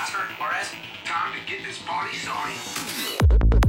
last heard Time to get this party started.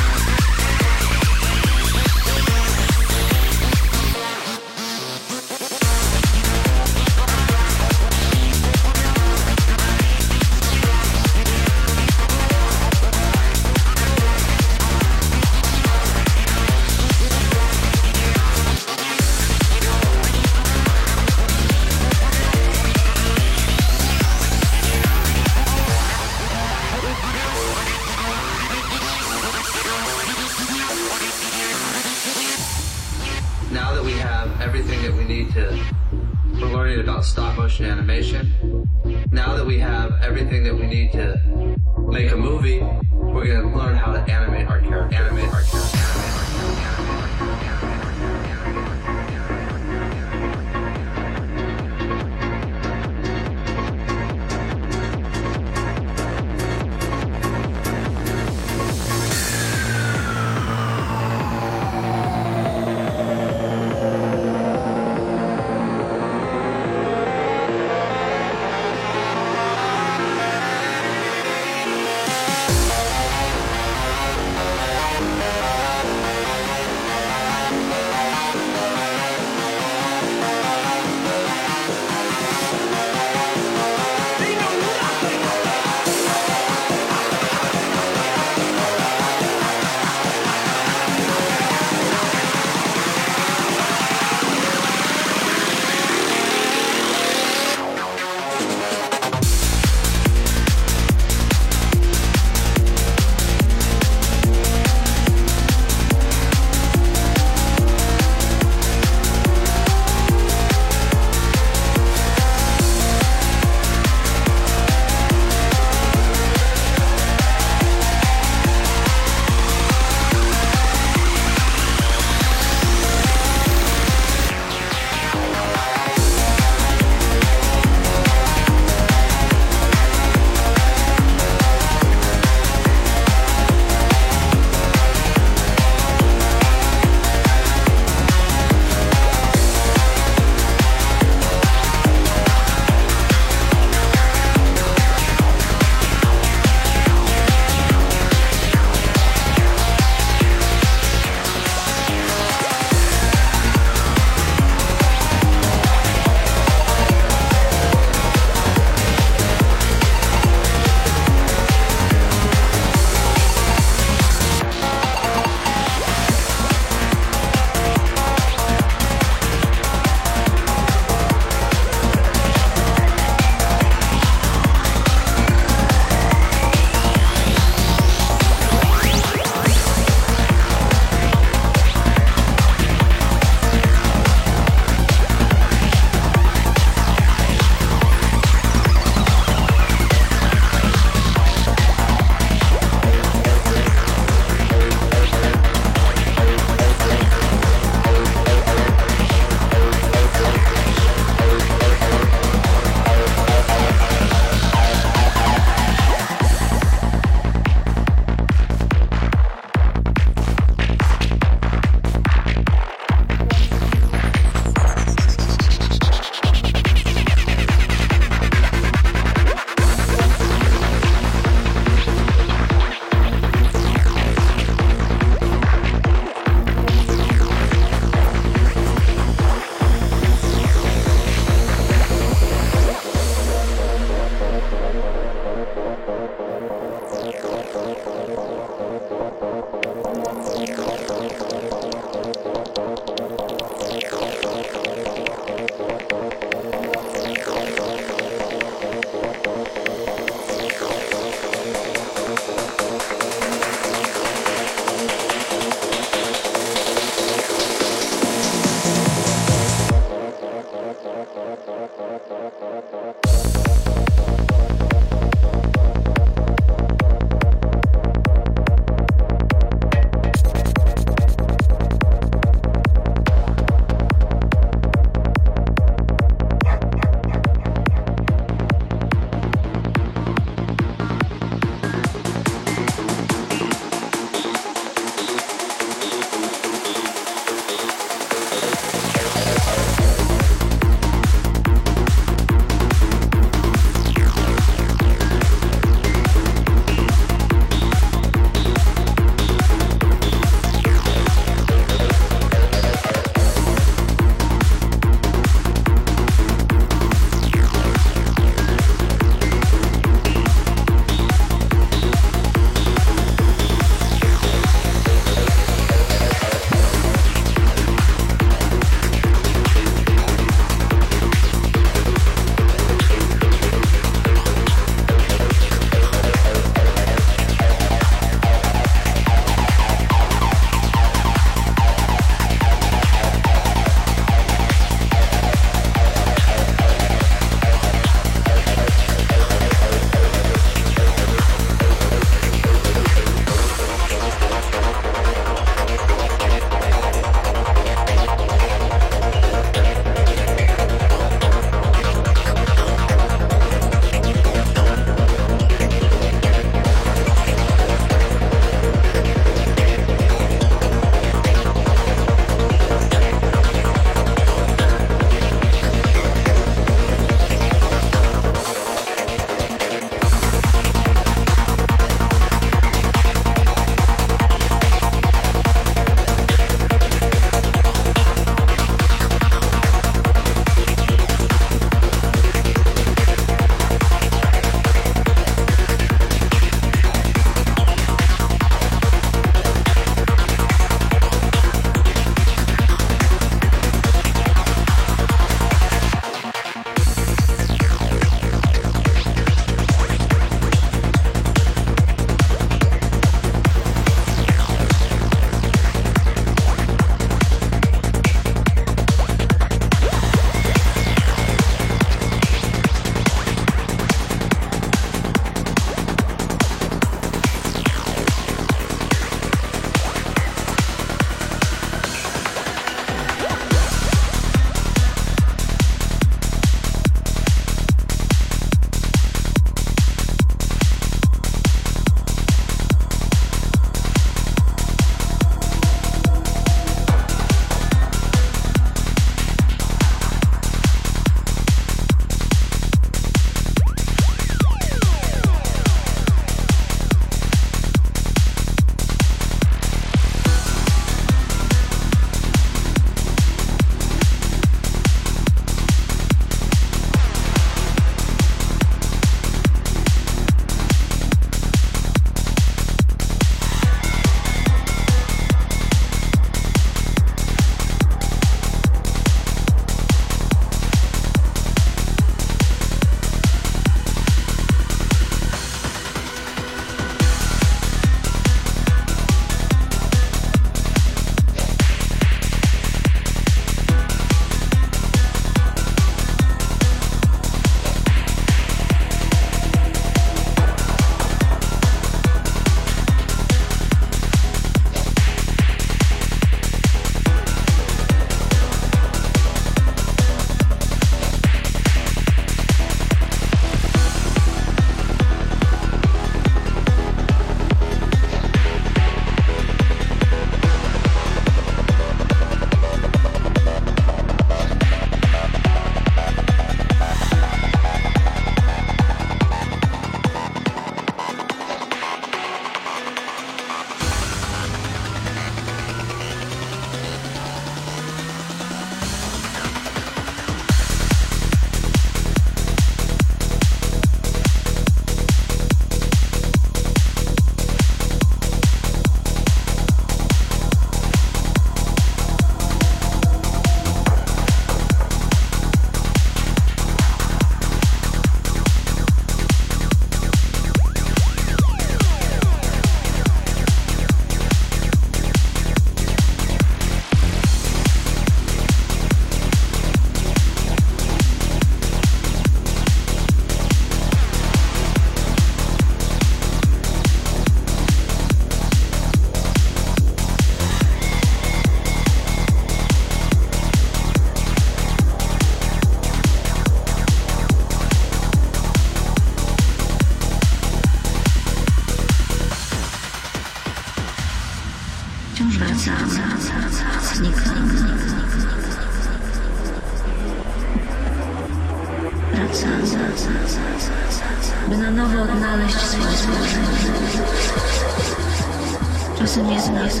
Czasem jest nas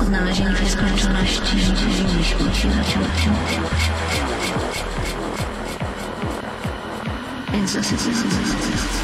odnalezienie w nieskończoności, ziemi śmieci zaciągnięcia. Więc zasycamy.